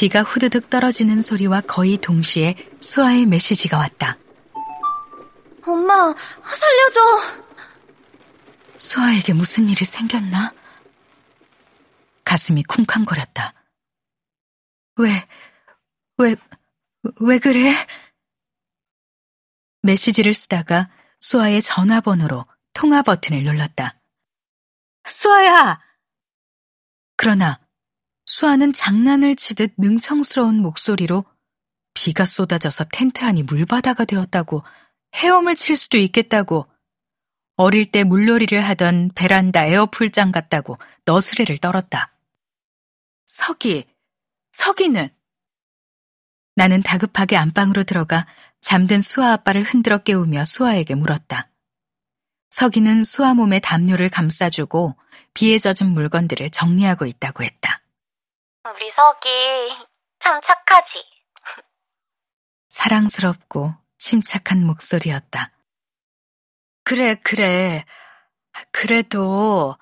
비가 후드득 떨어지는 소리와 거의 동시에 수아의 메시지가 왔다. 엄마, 살려줘! 수아에게 무슨 일이 생겼나? 가슴이 쿵쾅거렸다. 왜, 왜, 왜 그래? 메시지를 쓰다가 수아의 전화번호로 통화 버튼을 눌렀다. 수아야! 그러나 수아는 장난을 치듯 능청스러운 목소리로 비가 쏟아져서 텐트 안이 물바다가 되었다고 헤엄을 칠 수도 있겠다고 어릴 때 물놀이를 하던 베란다 에어풀장 같다고 너스레를 떨었다. 석이, 석이는 나는 다급하게 안방으로 들어가 잠든 수아 아빠를 흔들어 깨우며 수아에게 물었다. 석이는 수아 몸에 담요를 감싸주고 비에 젖은 물건들을 정리하고 있다고 했다. 우리 석이 참 착하지. 사랑스럽고 침착한 목소리였다. 그래, 그래. 그래도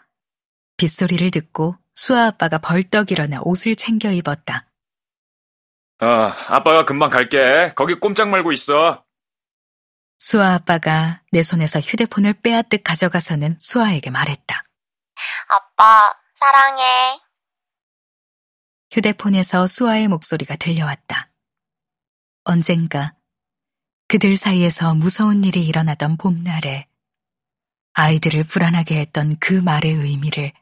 빗소리를 듣고 수아 아빠가 벌떡 일어나 옷을 챙겨 입었다. 어, 아빠가 금방 갈게. 거기 꼼짝 말고 있어. 수아 아빠가 내 손에서 휴대폰을 빼앗듯 가져가서는 수아에게 말했다. 아빠, 사랑해. 휴대폰에서 수아의 목소리가 들려왔다. 언젠가 그들 사이에서 무서운 일이 일어나던 봄날에 아이들을 불안하게 했던 그 말의 의미를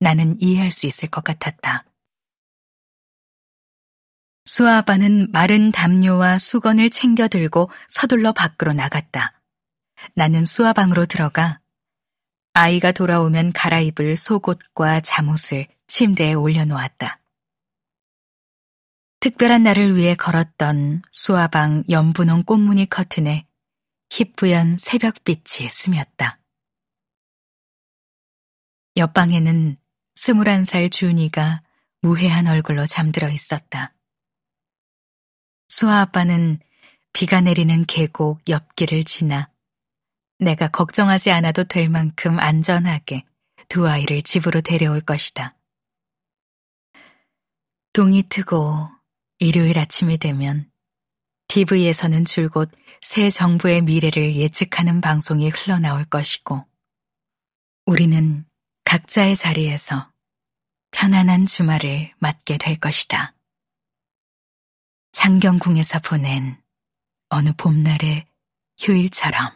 나는 이해할 수 있을 것 같았다. 수아 아빠는 마른 담요와 수건을 챙겨 들고 서둘러 밖으로 나갔다. 나는 수아 방으로 들어가 아이가 돌아오면 갈아입을 속옷과 잠옷을 침대에 올려놓았다. 특별한 날을 위해 걸었던 수아방 연분홍 꽃무늬 커튼에 희뿌연 새벽빛이 스몄다. 옆방에는 스물한 살 준이가 무해한 얼굴로 잠들어 있었다. 수아 아빠는 비가 내리는 계곡 옆길을 지나 내가 걱정하지 않아도 될 만큼 안전하게 두 아이를 집으로 데려올 것이다. 동이 트고 일요일 아침이 되면 TV에서는 줄곧 새 정부의 미래를 예측하는 방송이 흘러나올 것이고 우리는 각자의 자리에서 편안한 주말을 맞게 될 것이다. 장경궁에서 보낸 어느 봄날의 휴일처럼.